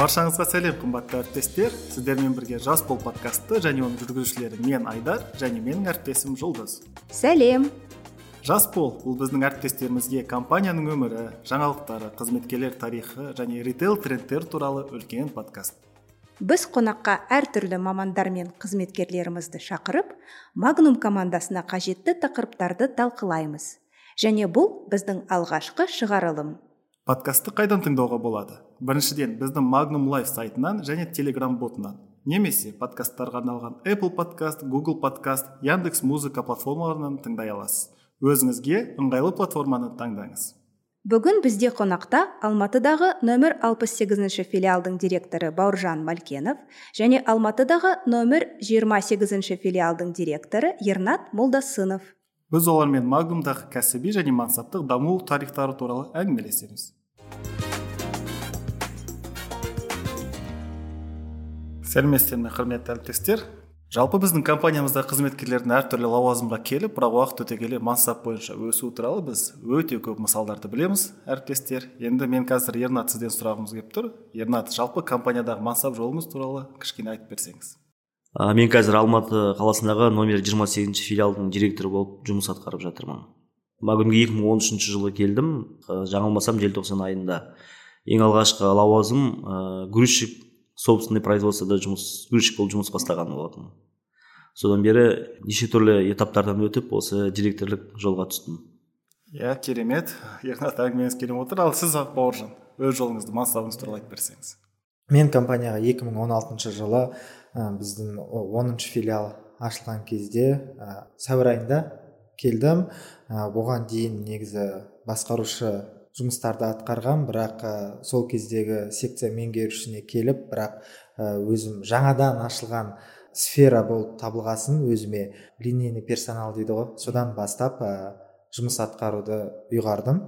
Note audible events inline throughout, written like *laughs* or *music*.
баршаңызға сәлем қымбатты әріптестер. Сіздермен бірге жас бол подкасты және оның жүргізушілері мен айдар және менің әріптесім жұлдыз. Сәлем. Жас бол бұл біздің әріптестерімізге компанияның өмірі жаңалықтары қызметкерлер тарихы және ритейл трендтер туралы үлкен подкаст. Біз қонаққа әртүрлі мамандар мен қызметкерлерімізді шақырып магнум командасына қажетті тақырыптарды талқылаймыз. Және бұл біздің алғашқы шығарылым. Подкастты қайдан тыңдауға болады? Біріншіден біздің магнум лайф сайтынан және телеграм ботынан. Немесе подкасттарға арналған apple подкаст google подкаст яндекс музыка платформаларынан тыңдай аласыз. Өзіңізге ыңғайлы платформаны таңдаңыз. Бүгін бізде қонақта алматыдағы нөмір 68 филиалдың директоры бауыржан малкенов және алматыдағы нөмір 28 филиалдың директоры ернат молдасынов. Біз олармен магнумдағы кәсіби және мансаптық даму тарихтары туралы әңгімелесеміз. Сәлеметсіздер ме құрметті әріптестер? Жалпы біздің компаниямызда қызметкерлердің әртүрлі лауазымға келіп бірақ уақыт өте келе мансап бойынша өсу туралы біз өте көп мысалдарды білеміз әріптестер. Енді мен қазір ернат сізден сұрағымыз келіп тұр. Ернат жалпы компаниядағы мансап жолыңыз туралы кішкене айтып берсеңіз. Ә, мен қазір алматы қаласындағы номер 28 сегізінші филиалдың директоры болып жұмыс атқарып жатырмын. Магнумге 2013 жылы келдім. Жаңылмасам желтоқсан айында ең алғашқы лауазым ә, грузчик собственный производствода жұмыс грузчик болып жұмыс бастаған болатынмын содан бері неше түрлі этаптардан өтіп осы директорлық жолға түстім. Иә керемет. Ернат әңгімеңіз келіп отыр. Ал сіз бауыржан өз жолыңызды мансабыңыз туралы айтып берсеңіз. Мен компанияға 2016 жылы ә, біздің оныншы филиал ашылған кезде ә, сәуір айында келдім. Ә, бұған дейін негізі басқарушы жұмыстарды атқарған бірақ ә, сол кездегі секция меңгерушісіне келіп бірақ ә, өзім жаңадан ашылған сфера болып табылғасын өзіме линейный персонал дейді ғой. Содан бастап ә, жұмыс атқаруды ұйғардым.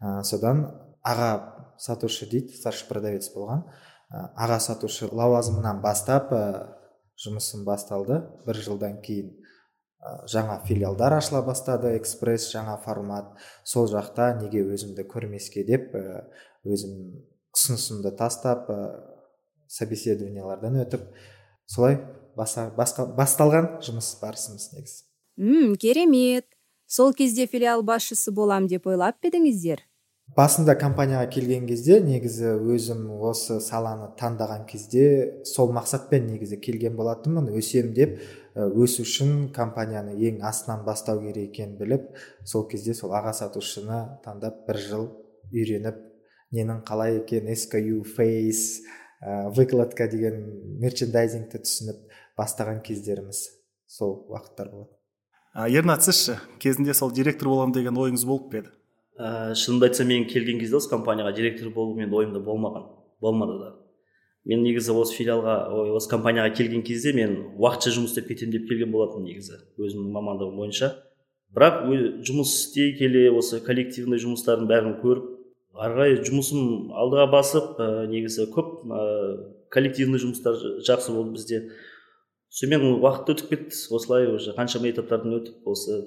Ә, содан аға сатушы дейді старший продавец болған. Аға сатушы лауазымынан бастап жұмысым басталды бір жылдан кейін. Жаңа филиалдар ашыла бастады экспресс жаңа формат. Сол жақта неге өзімді көрмеске деп өзім ұсынысымды тастап собеседованиялардан өтіп солай басқа, басталған жұмыс барысымыз негізі. М керемет. Сол кезде филиал басшысы болам деп ойлап па едіңіздер? Басында компанияға келген кезде негізі өзім осы саланы таңдаған кезде сол мақсатпен негізі келген болатынмын өсем деп өсу үшін компанияны ең астынан бастау керек екенін біліп сол кезде сол аға сатушыны таңдап бір жыл үйреніп ненің қалай екен SKU фейс выкладка деген мерчендайзингті түсініп бастаған кездеріміз сол уақыттар болады ернат сізші кезінде сол директор боламын деген ойыңыз болып па еді? Ә, шынымды айтсам мен келген кезде осы компанияға директор болу менің ойымда болмаған болмады да. Мен негізі осы филиалға ой, осы компанияға келген кезде мен уақытша жұмыс істеп кетемін деп келген болатынмын негізі өзімнің мамандығым бойынша. Бірақ жұмыс істей келе осы коллективный жұмыстардың бәрін көріп ары қарай жұмысым алдыға басып ә, негізі көп ә, коллективный жұмыстар жақсы болды бізде. Сонымен уақыт өтіп кетті осылай уже қаншама этаптардан өтіп осы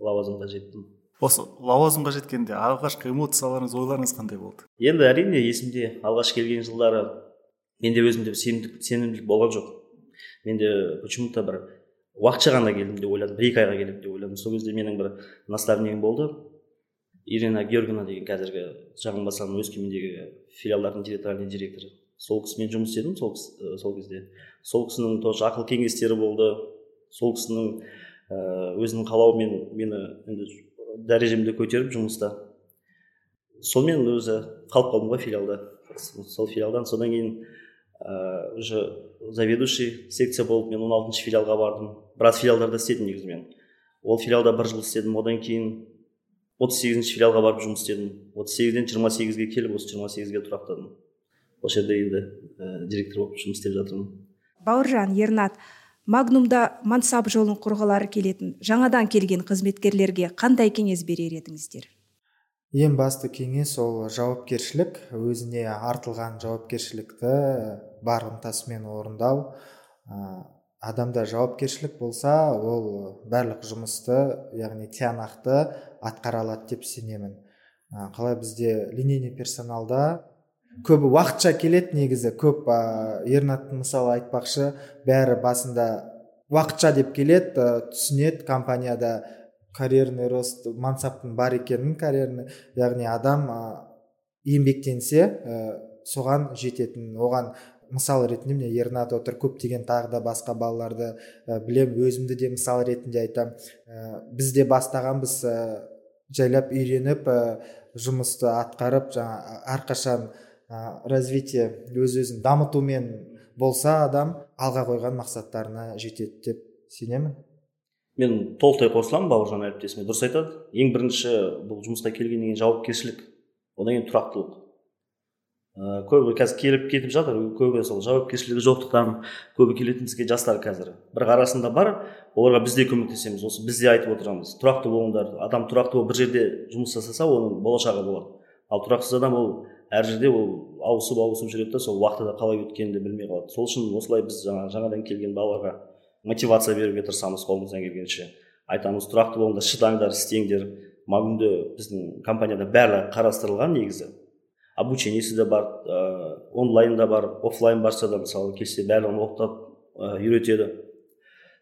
лауазымға жеттім. Осы лауазымға жеткенде алғашқы эмоцияларыңыз ойларыңыз қандай болды? Енді әрине есімде алғаш келген жылдары менде өзімде сенімділік болған жоқ. Менде почему то бір уақытша ғана келдім деп ойладым бір екі айға келемін деп ойладым. Сол кезде менің бір наставнигім болды. Ирина георгиевна деген қазіргі жаңылмасам өскемендегі филиалдардың территориальный директоры. Сол кісімен жұмыс істедім сол, сол кезде. Сол кісінің тоже ақыл кеңестері болды. Сол кісінің өзінің қалауымен мені енді дәрежемді көтеріп жұмыста. Сонымен өзі қалып қалдым ғой филиалда. Сол филиалдан содан кейін ыыы уже заведующий секция болып мен он алтыншы филиалға бардым. Біраз филиалдарда істедім негізі мен. Ол филиалда бір жыл істедім. Одан кейін отыз сегізінші филиалға барып жұмыс істедім. Отыз сегізден жиырма сегізге келіп осы жиырма сегізге тұрақтадым. Осы жерде енді ә, директор болып жұмыс істеп жатырмын. Бауыржан ернат магнумда мансап жолын құрғылары келетін жаңадан келген қызметкерлерге қандай кеңес берер едіңіздер? Ең басты кеңес ол жауапкершілік өзіне артылған жауапкершілікті бар ынтасымен орындау адамда жауапкершілік болса ол барлық жұмысты яғни тиянақты атқара алады деп сенемін. Қалай бізде линейный персоналда көбі уақытша келеді негізі. Көп ә, ернаттың мысалы айтпақшы бәрі басында уақытша деп келеді ә, түсінеді компанияда карьерный рост мансаптың бар екенін карьерный яғни адам ә, еңбектенсе ә, соған жететін. Оған мысал ретінде міне ернат отыр көптеген тағы да басқа балаларды ә, білем өзімді де мысал ретінде айтам. Ә, біз де бастағанбыз ә, жайлап үйреніп ә, жұмысты атқарып жаңа әрқашан ә, развитие өз өзін дамытумен болса адам алға қойған мақсаттарына жетеді деп сенемін. Мен толықтай қосыламын бауыржан әріптесіме дұрыс айтады. Ең бірінші бұл жұмысқа келгеннен кейін жауапкершілік одан кейін тұрақтылық. Ә, көбі қазір келіп кетіп жатыр көбі сол жауапкершілігі жоқтықтан көбі келетін бізге жастар қазір. Бірақ арасында бар оларға біз де көмектесеміз осы біз де айтып отырамыз. Тұрақты болыңдар адам тұрақты болып бір жерде жұмыс жасаса оның болашағы болады. Ал тұрақсыз адам ол әр жерде ол ауысып ауысып жүреді да сол уақыты қалай өткенін де білмей қалады. Сол үшін осылай біз жаңа жаңадан келген балаларға мотивация беруге тырысамыз қолымыздан келгенше. Айтамыз тұрақты болыңдар шыдаңдар істеңдер. Магнумде біздің компанияда барлығы қарастырылған негізі. Обучениесі де бар ә, онлайн да бар офлайн барса да мысалы келсе барлығын оқытады ә, үйретеді.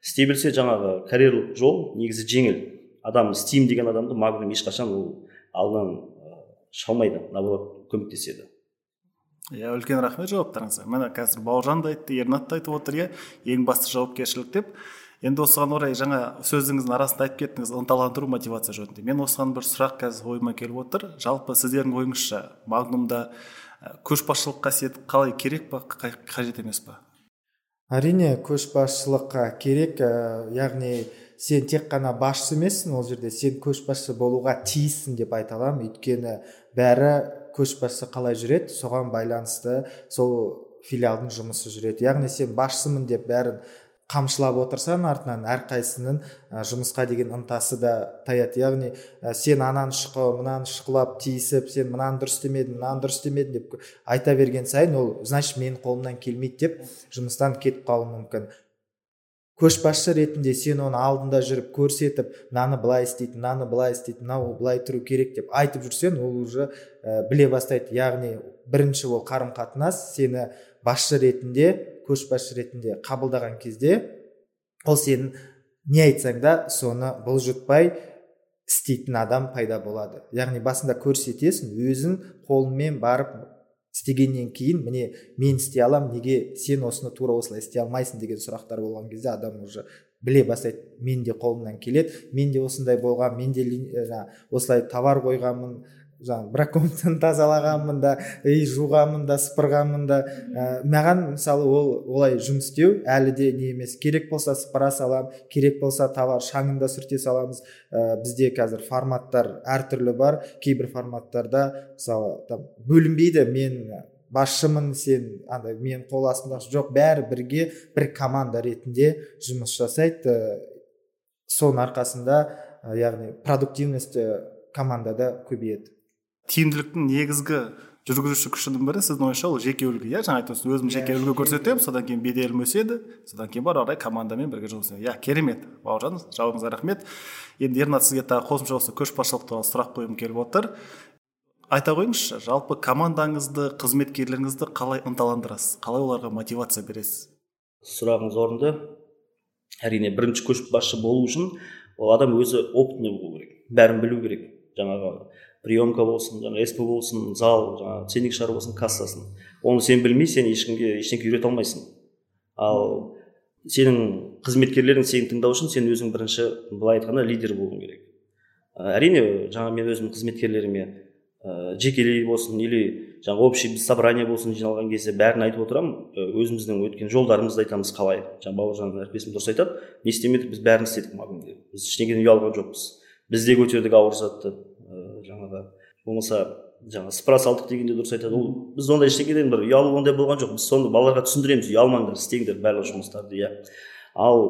Істей білсе жаңағы карьерлық жол негізі жеңіл. Адам істеймін деген адамды магнум ешқашан ол алдынан шыға алмайды наоборот көмектеседі. Иә үлкен рахмет жауаптарыңызға. Міне қазір бауыржан да айтты ернат та айтып отыр иә ең басты жауапкершілік деп. Енді осыған орай жаңа сөзіңіздің арасында айтып кеттіңіз ынталандыру мотивация жөнінде. Мен осыған бір сұрақ қазір ойыма келіп отыр. Жалпы сіздердің ойыңызша магнумда көшбасшылық қасиет қалай керек па қажет емес па? Әрине көшбасшылыққа керек ә, яғни сен тек қана басшы емессің ол жерде сен көшбасшы болуға тиіссің деп айта аламын. Өйткені бәрі көшбасшы қалай жүреді? Соған байланысты сол филиалдың жұмысы жүреді. Яғни сен басшымын деп бәрін қамшылап отырсаң артынан әрқайсысының жұмысқа деген ынтасы да таяды. Яғни сен ананы шұқы мынаны шұқылап тиісіп сен мынаны дұрыс істемедің мынаны дұрыс істемедің деп айта берген сайын ол значит менің қолымнан келмейді деп жұмыстан кетіп қалуы мүмкін. Көшбасшы ретінде сен оны алдында жүріп көрсетіп мынаны былай істейді мынаны былай істейді мынау былай тұру керек деп айтып жүрсең ол уже ә, біле бастайды. Яғни бірінші ол қарым қатынас сені басшы ретінде көшбасшы ретінде қабылдаған кезде ол сенің не айтсаң да соны бұлжытпай істейтін адам пайда болады. Яғни басында көрсетесің өзің қолыңмен барып істегеннен кейін міне мен істей аламын неге сен осыны тура осылай істей алмайсың деген сұрақтар болған кезде адам уже біле бастайды. Мен де қолымнан келеді мен де осындай болған мен де осылай товар қойғанмын жаңағы браконтын тазалағанмын да үй жуғанмын да сыпырғанмын да. Ә, маған мысалы ол олай жұмыс істеу әлі де не емес. Керек болса сыпыра саламын керек болса товар шаңын да сүрте саламыз. Ә, бізде қазір форматтар әртүрлі бар. Кейбір форматтарда мысалы там бөлінбейді. Мен басшымын сен андай мен қол астымда жоқ. Бәрі бірге бір команда ретінде жұмыс жасайды. Ә, соның арқасында яғни продуктивность командада көбейеді. Тиімділіктің негізгі жүргізуші күшінің бірі сіздің ойыңызша ол жеке үлгі иә? жаңа айтып өзім жеке үлгі көрсетемін содан кейін беделім өседі содан кейін барып қарай командамен бірге жұмыс иә керемет. Бауыржан жауабыңызға рахмет. Енді ернат сізге тағы қосымша осы көшбасшылық туралы сұрақ қойғым келіп отыр. Айта қойыңызшы жалпы командаңызды қызметкерлеріңізді қалай ынталандырасыз? Қалай оларға мотивация бересіз? Сұрағыңыз орынды. Әрине бірінші көшбасшы болу үшін ол адам өзі опытный болу керек бәрін білу керек жаңағы приемка болсын жаңағы сп болсын зал жаңағы ценник шығару болсын кассасын. Оны сен білмей сен ешкімге ештеңе үйрете алмайсың. Ал сенің қызметкерлерің сені тыңдау үшін сен өзің бірінші былай айтқанда лидер болуың керек. Әрине жаңа мен өзім қызметкерлеріме ә, жекелей болсын или жаңағы общий собрание болсын жиналған кезде бәрін айтып отырамын. Өзіміздің өткен жолдарымызды айтамыз қалай. Жаңа бауыржан әріптесім дұрыс айтады. Не істемедік біз бәрін істедік біз ештеңеден ұялған жоқпыз. Біз де көтердік ауыр затты. Жаңағы болмаса жаңағы сыпыра салдық дегенде дұрыс айтады. Ол біз ондай ештеңеден бір ұялу ондай болған жоқ біз соны балаларға түсіндіреміз ұялмаңдар істеңдер барлық жұмыстарды иә. Ал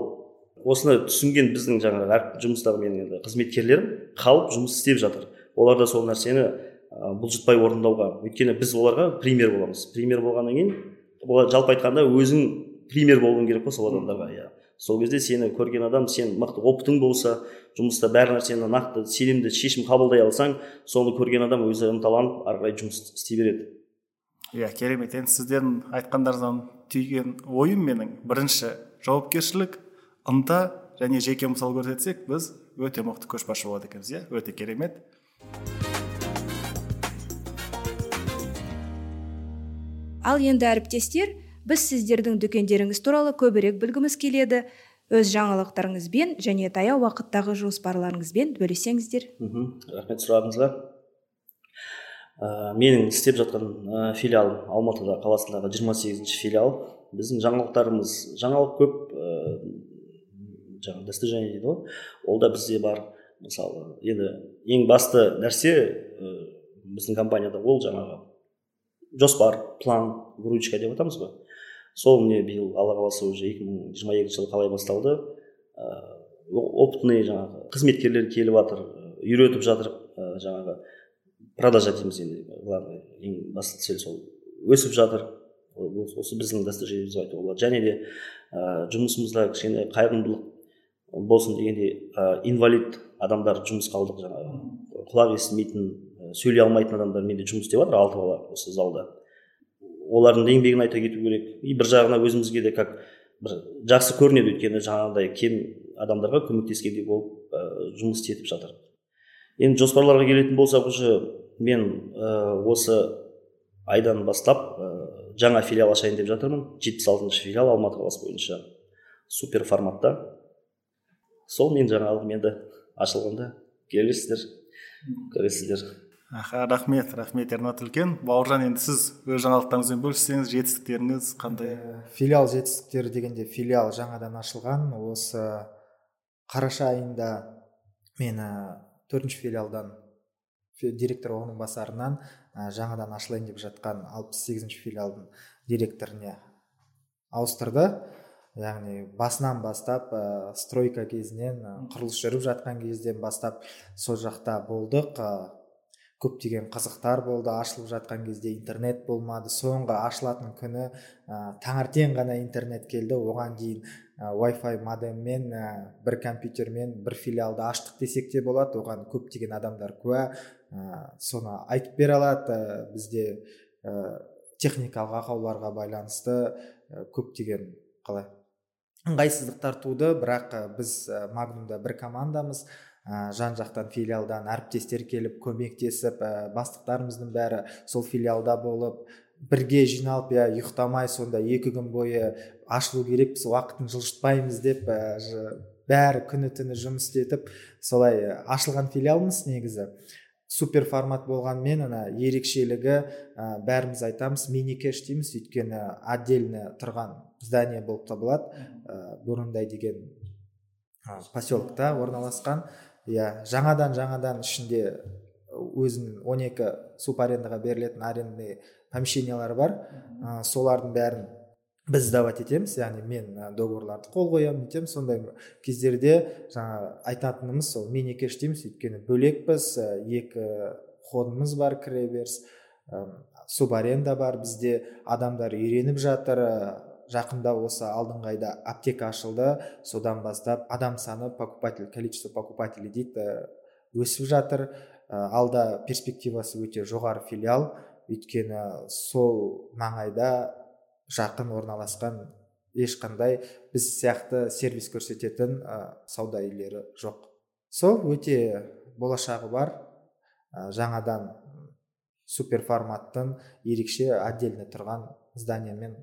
осыны түсінген біздің жаңағы жұмыстағы менің енді қызметкерлерім халық жұмыс істеп жатыр. Олар да сол нәрсені ә, бұлжытпай орындауға өйткені біз оларға пример боламыз. Пример болғаннан кейін олар жалпы айтқанда өзің пример болуың керек қой сол адамдарға иә. Сол кезде сені көрген адам сен мықты опытың болса жұмыста бәр нәрсені нақты сенімді шешім қабылдай алсаң соны көрген адам өзі ынталанып ары қарай жұмыс істей береді. Иә керемет. Енді сіздердің айтқандарыңыздан түйген ойым менің. Бірінші жауапкершілік ынта және жеке мысал көрсетсек біз өте мықты көшбасшы болады екенбіз иә? Өте керемет. Ал енді әріптестер біз сіздердің дүкендеріңіз туралы көбірек білгіміз келеді. Өз жаңалықтарыңызбен және таяу уақыттағы жоспарларыңызбен бөліссеңіздер рахмет сұрағыңызға. Ә, менің істеп жатқан ә, филиалым алматыда қаласындағы 28 сегізінші филиал. Біздің жаңалықтарымыз жаңалық көп ә, жаңағы достижение дейді ғой. Ол да бізде бар. Мысалы енді ең басты нәрсе ә, біздің компанияда ол жаңағы жоспар план выручка деп жатамыз ғой. Сол міне биыл алла қаласа уже екі мың жиырма екінші жылы қалай басталды? Ыыы опытный жаңағы қызметкерлер келіп жатыр үйретіп жатыр ә, жаңағы продажа дейміз енді главный ең басты цель сол. Өсіп жатыр. Осы біздің достижениеміз деп айтуға болады. Және де ә, жұмысымызда кішкене қайырымдылық болсын дегендей ә, инвалид адамдар жұмысқа алдық жаңағы құлақ естімейтін сөйлей алмайтын адамдар менде жұмыс істеп жатыр алты бала осы залда. Олардың еңбегін айта кету керек. И бір жағынан өзімізге де как бір жақсы көрінеді өйткені жаңағыдай кем адамдарға көмектескендей болып ә, жұмыс істетіп жатыр. Енді жоспарларға келетін болсақ уже мен ә, осы айдан бастап ә, жаңа филиал ашайын деп жатырмын. жетпіс алтыншы филиал алматы қаласы бойынша супер форматта. Сол менің жаңалығым енді ашылғанда келесіздер. Көресіздер аха рахмет рахмет ернат үлкен. Бауыржан енді сіз өз жаңалықтарыңызбен бөліссеңіз жетістіктеріңіз қандай? Ә, филиал жетістіктері дегенде филиал жаңадан ашылған. Осы қараша айында мен төртінші филиалдан директор орынбасарынан ә, жаңадан ашылайын деп жатқан алпыс сегізінші филиалдың директоріне ауыстырды. Яғни басынан бастап ә, стройка кезінен құрылыс жүріп жатқан кезден бастап сол жақта болдық. Көптеген қызықтар болды. Ашылып жатқан кезде интернет болмады. Соңғы ашылатын күні ә, таңертең ғана интернет келді. Оған дейін ә, wi модеммен ә, бір компьютермен бір филиалды аштық десек те болады. Оған көптеген адамдар куә ә, соны айтып бере алады. Ә, бізде ә, техникалық ақауларға байланысты ә, көптеген қалай ыңғайсыздықтар туды. Бірақ біз магнумда бір командамыз. Ә, жан жақтан филиалдан әріптестер келіп көмектесіп ә, бастықтарымыздың бәрі сол филиалда болып бірге жиналып иә ұйықтамай сонда екі күн бойы ашылу керекпіз уақытын жылжытпаймыз деп ә, бәрі күні түні жұмыс істетіп солай ашылған филиалмыз негізі. Супер формат болғанмен ана ерекшелігі ә, бәріміз айтамыз мини кеш дейміз өйткені отдельно тұрған здание болып табылады ә, бұрындай деген поселокта орналасқан. Иә жаңадан жаңадан ішінде өзінің 12 екі субарендаға берілетін арендный помещениялар бар. Ә, солардың бәрін біз сдавать етеміз. Яғни мен договорларды қол қоямын нетемін. Сондай кездерде жаңа айтатынымыз сол мини кеш дейміз. Өйткені бөлекпіз екі ходымыз бар кіреберіс субаренда бар. Бізде адамдар үйреніп жатыр жақында осы алдыңғы айда аптека ашылды. Содан бастап адам саны покупатель количество покупателей дейді өсіп жатыр. Алда перспективасы өте жоғары филиал. Өйткені сол маңайда жақын орналасқан ешқандай біз сияқты сервис көрсететін ә, сауда үйлері жоқ. Сол өте болашағы бар. Ә, жаңадан супер форматтың ерекше отдельно тұрған зданиемен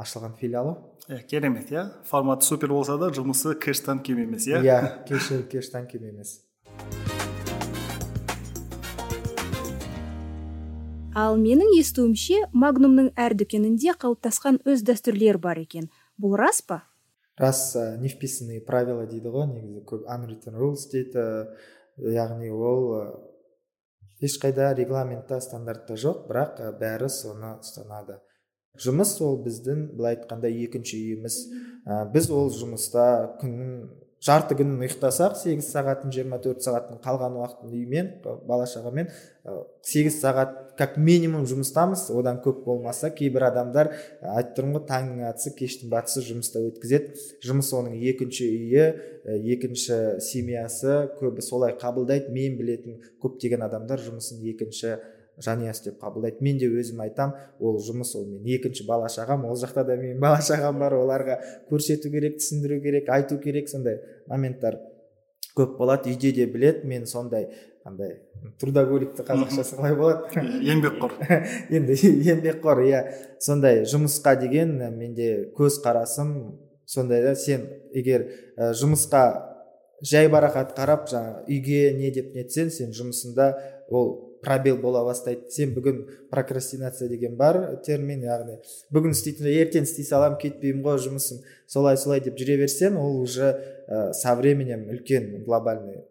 ашылған филиалы иә керемет иә? Форматы супер болса да жұмысы кэштан кем емес иә? Иә кештан кем емес. Ал менің естуімше магнумның әр дүкенінде қалыптасқан өз дәстүрлер бар екен бұл рас па? Рас ә, невписанные правила дейді ғой негізі көп unwritten rules дейді яғни ол ешқайда регламентта стандартта жоқ бірақ бәрі соны ұстанады. Жұмыс ол біздің былай айтқанда екінші үйіміз. Ә, біз ол жұмыста күннің жарты күнін ұйықтасақ сегіз сағатын жиырма төрт сағаттың қалған уақытын үймен бала шағамен сегіз сағат как минимум жұмыстамыз. Одан көп болмаса кейбір адамдар айтып тұрмын ғой таңның атысы кештің батысы жұмыста өткізеді. Жұмыс оның екінші үйі екінші семьясы көбі солай қабылдайды. Мен білетін көптеген адамдар жұмысын екінші жанұясы деп қабылдайды мен де өзім айтам ол жұмыс ол мен. Екінші бала шағам ол жақта да менің бала шағам бар. Оларға көрсету керек түсіндіру керек айту керек. Сондай моменттар көп болады. Үйде де білет мен сондай андай трудоголикті қазақшасы қалай болады. Еңбекқор *laughs* енді *laughs* еңбекқор иә. Сондай жұмысқа деген менде көз қарасым сондай да. Сен егер ә, жұмысқа жай барақат қарап жаңа үйге не деп нетсең сен жұмысында ол пробел бола бастайды сен бүгін прокрастинация деген бар термин яғни бүгін істейтін ертең істей салам кетпеймін ғой жұмысым солай солай деп жүре берсең ол уже ә, со временем үлкен глобальный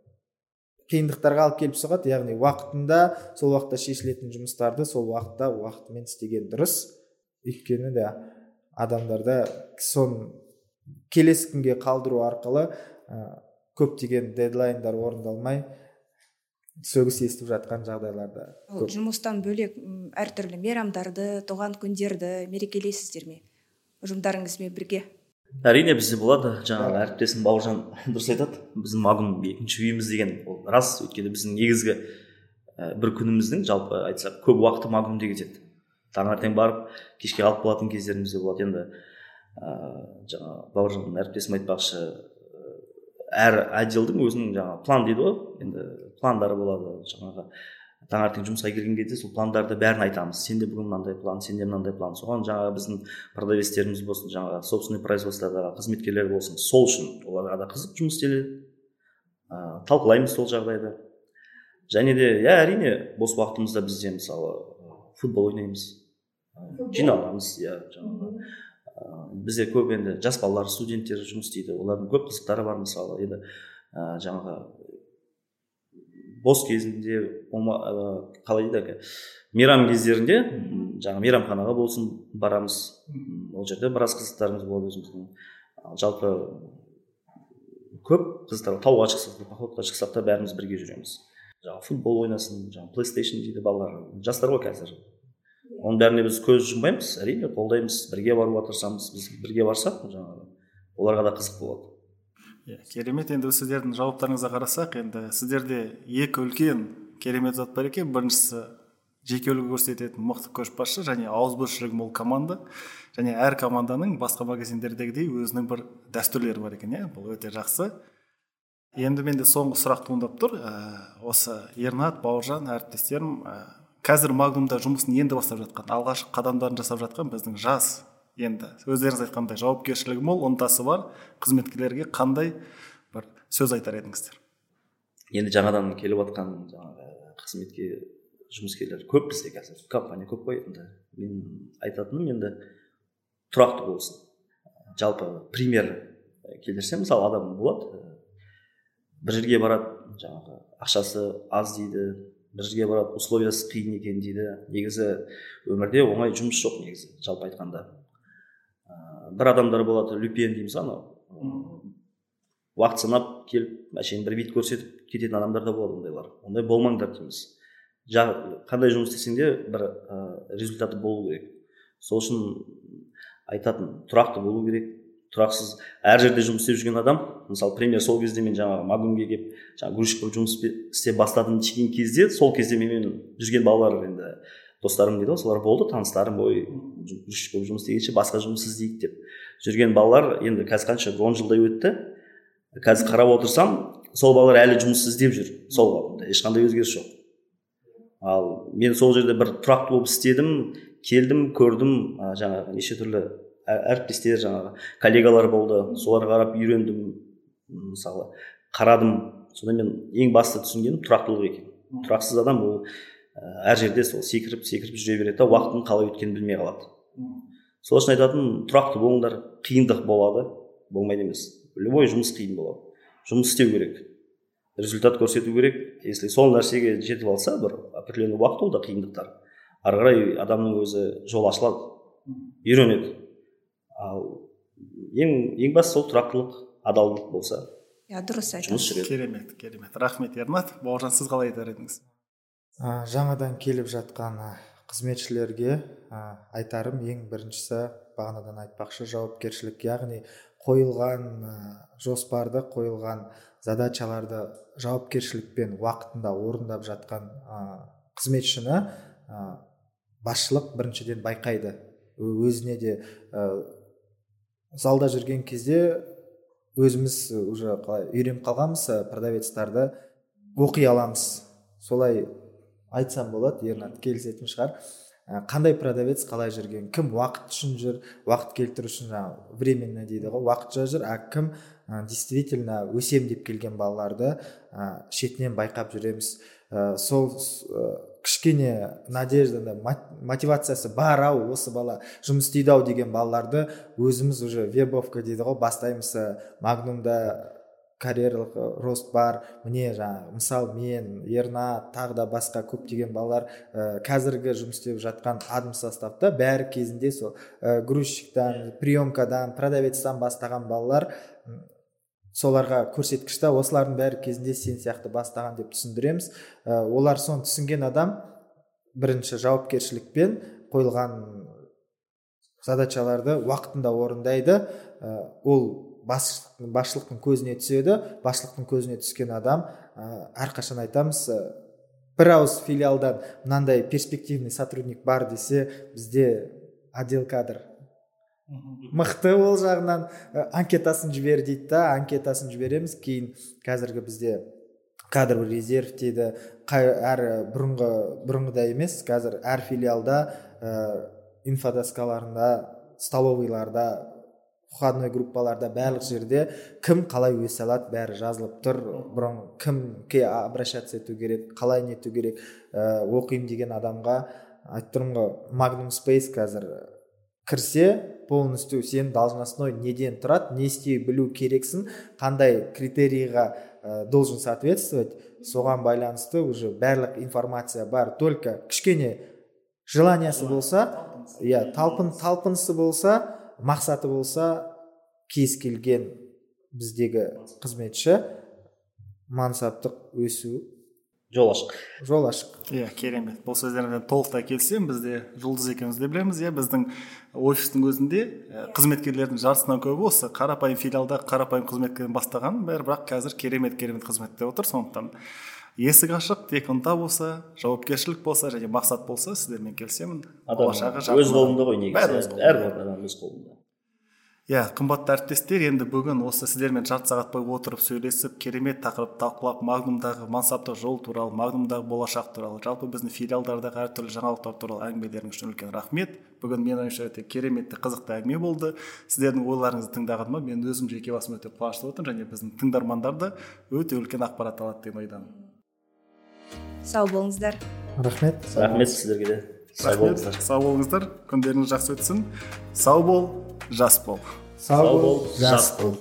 қиындықтарға алып келіп соғады. Яғни уақытында сол уақытта шешілетін жұмыстарды сол уақытта уақытымен істеген дұрыс. Өйткені де адамдарда соны келесі күнге қалдыру арқылы ә, көптеген дедлайндар орындалмай сөгіс естіп жатқан жағдайларда. Көп. жұмыстан бөлек әртүрлі мейрамдарды туған күндерді мерекелейсіздер ме? Ұжымдарыңызбен бірге? Әрине бізде болады. Жаңағы әріптесім бауыржан *laughs* дұрыс айтады. Біздің магум екінші үйіміз деген ол рас. Өйткені біздің негізгі ә, бір күніміздің жалпы айтсақ көп уақыты магумде кетеді. Таңертең барып кешке қалып қалатын кездеріміз де болады. Енді ә, жаңағы бауыржан әріптесім айтпақшы әр отделдің өзінің жаңағы план дейді ғой. Енді пландары болады жаңағы. Таңертең жұмысқа келген кезде сол пландарды бәрін айтамыз. Сенде бүгін мынандай план сенде мынандай план. Соған жаңағы біздің продавецтеріміз болсын жаңағы собственный производстводағы қызметкерлер болсын сол үшін оларға да қызық жұмыс істеледі ә, талқылаймыз сол жағдайды. Және де иә әрине бос уақытымызда бізде мысалы футбол ойнаймыз. Жиналамыз иә жаңағы. Бізде көп енді жас балалар студенттер жұмыс істейді. Олардың көп қызықтары бар мысалы. Енді ә, жаңағы бос кезінде қалай дейді мейрам кездерінде жаңағы мейрамханаға болсын барамыз. Ол жерде біраз қызықтарымыз болады өзіміздің. Жалпы көп қызықтар тауға шықсақ та походқа шықсақ та бәріміз бірге жүреміз. Жаңағы футбол ойнасын жаңағы плейстейшн дейді балалар. Жастар ғой қазір. Оның бәріне біз көз жұмбаймыз. Әрине қолдаймыз. Бірге баруға тырысамыз. Біз бірге барсақ жаңағы оларға да қызық болады. Иә керемет. Енді сіздердің жауаптарыңызға қарасақ енді сіздерде екі үлкен керемет зат бар екен. Біріншісі жеке үлгі көрсететін мықты көшбасшы және ауызбіршілігі мол команда. Және әр команданың басқа магазиндердегідей өзінің бір дәстүрлері бар екен иә? Бұл өте жақсы. Енді менде соңғы сұрақ туындап тұр. Ә, осы ернат бауыржан әріптестерім ә, қазір магнумда жұмысын енді бастап жатқан алғашқы қадамдарын жасап жатқан біздің жас енді өздеріңіз айтқандай жауапкершілігі мол ынтасы бар қызметкерлерге қандай бір сөз айтар едіңіздер? Енді жаңадан келіп жатқан жаңағы қызметке жұмыскерлер көп бізде қазір. Компания көп қой. Енді мен айтатыным енді тұрақты болсын. Жалпы пример келтірсем мысалы адам болады бір жерге барады жаңағы ақшасы аз дейді бір жерге барады условиясы қиын екен дейді. Негізі өмірде оңай жұмыс жоқ негізі жалпы айтқанда. Бір адамдар болады люпен дейміз ғой анау. Уақыт санап келіп әшейін бір вид көрсетіп кететін адамдар да болады ондайлар. Ондай болмаңдар дейміз. Қандай жұмыс істесең де бір ә, результаты болу керек. Сол үшін айтатын тұрақты болу керек. Тұрақсыз әр жерде жұмыс істеп жүрген адам мысалы пример сол кезде мен жаңағы магумге келіп жаңағы грузчик болып жұмыс істеп бастадым деген кезде сол кезде менімен жүрген балалар енді достарым дейді ғой солар болды таныстарым ой грузчик болып жұмыс істегенше басқа жұмыс іздейік деп. Жүрген балалар енді қазір қанша он жылдай өтті. Қазір қарап отырсам сол балалар әлі жұмыс іздеп жүр сол ешқандай өзгеріс жоқ. Ал мен сол жерде бір тұрақты болып істедім келдім көрдім ә, жаңағы неше түрлі әріптестер жаңағы коллегалар болды. Соларға қарап үйрендім мысалы қарадым. Сонда мен ең басты түсінгенім тұрақтылық екен. Тұрақсыз адам ол әр жерде сол секіріп секіріп жүре береді да уақыттың қалай өткенін білмей қалады. Сол үшін айтатын тұрақты болыңдар қиындық болады. Болмайды емес. Любой жұмыс қиын болады. Жұмыс істеу керек. Результат көрсету керек. Если сол нәрсеге жетіп алса бір определенный уақыт ол да қиындықтар. Ары қарай адамның өзі жол ашылады. Үйренеді. Ал ең ең бастысы сол тұрақтылық адалдық болса. Иә дұрыс айтасыз жұмыс жүреді. Керемет керемет. Рахмет ермат. Бауыржан сіз қалай айтар едіңіз? Ә, жаңадан келіп жатқан қызметшілерге ә, айтарым ең біріншісі бағанадан айтпақшы жауапкершілік яғни қойылған ә, жоспарды қойылған задачаларды жауапкершілікпен уақытында орындап жатқан ә, қызметшіні ә, басшылық біріншіден байқайды. Өзіне де ә, залда жүрген кезде өзіміз уже қалай үйреніп қалғанбыз продавецтарды оқи аламыз. Солай айтсам болады ернат келісетін шығар. Ә, қандай продавец қалай жүрген кім уақыт үшін жүр уақыт келтіру үшін жаңағы временно дейді ғой уақытша жүр а кім ә, действительно өсем деп келген балаларды ә, шетінен байқап жүреміз. Ә, сол ә, кішкене надежда мотивациясы бар ау осы бала жұмыс істейді ау деген балаларды өзіміз уже вербовка дейді ғой бастаймыз магнумда карьералық рост бар. Міне жаңағы мысал мен ернат тағы да басқа көптеген балалар ә, қазіргі жұмыс істеп жатқан адм составта бәрі кезінде сол ә, грузчиктан приемкадан продавецтан бастаған балалар соларға көрсеткіш та осылардың бәрі кезінде сен сияқты бастаған деп түсіндіреміз. Ә, олар соны түсінген адам бірінші жауапкершілікпен қойылған задачаларды уақытында орындайды. Ә, ол басшылықтың көзіне түседі. Басшылықтың көзіне түскен адам ә, әрқашан айтамыз ә, бір ауыз филиалдан мынандай перспективный сотрудник бар десе бізде отдел кадр. Мықты ол жағынан анкетасын жібер дейді да анкетасын жібереміз. Кейін қазіргі бізде кадровый резерв дейді. Әр бұрынғы бұрынғыдай емес қазір әр филиалда ә, инфодоскаларында столовыйларда входной группаларда барлық жерде кім қалай өсе алады бәрі жазылып тұр бұрын кімге обращаться ету керек қалай нету керек ә, оқимын деген адамға айтып тұрмын ғой магнум спейс қазір кірсе полностью сен должностной неден тұрады не істей білу керексің қандай критерийға ә, должен соответствовать соған байланысты уже барлық информация бар только кішкене желаниясы болса иә талпын талпынысы болса мақсаты болса кез келген біздегі қызметші мансаптық өсу. Жол ашық. Жол ашық. Иә керемет. Бұл сөздермен толықтай келісемін. Бізде жұлдыз екеуміз де білеміз. Иә біздің офистің өзінде қызметкерлердің жартысынан көбі осы қарапайым филиалда қарапайым қызметкерден бастаған бәрі. Бірақ қазір керемет керемет қызметте отыр. Сондықтан есік ашық тек ынта болса жауапкершілік болса және мақсат болса сіздермен келісемін. Болашағы өз қолында ғой негізі. Әрбір адам өз қолында. Иә қымбатты әріптестер енді бүгін осы сіздермен жарты сағат бойы отырып сөйлесіп керемет тақырып талқылап магнумдағы мансаптық жол туралы магнумдағы болашақ туралы жалпы біздің филиалдардағы әртүрлі жаңалықтар туралы әңгімелеріңіз үшін үлкен рахмет. Бүгін менің ойымша өте керемет қызықты әңгіме болды. Сіздердің ойларыңызды тыңдағаныма мен өзім жеке басым өте қуанышты отырмын және біздің тыңдармандар да өте үлкен ақпарат алады деген ойдамын сау болыңыздар. Рахмет. Рахмет сіздерге де. Сау болыңыздар. Сау болыңыздар. Күндеріңіз жақсы өтсін. Сау бол жас бол. Сау бол жас бол.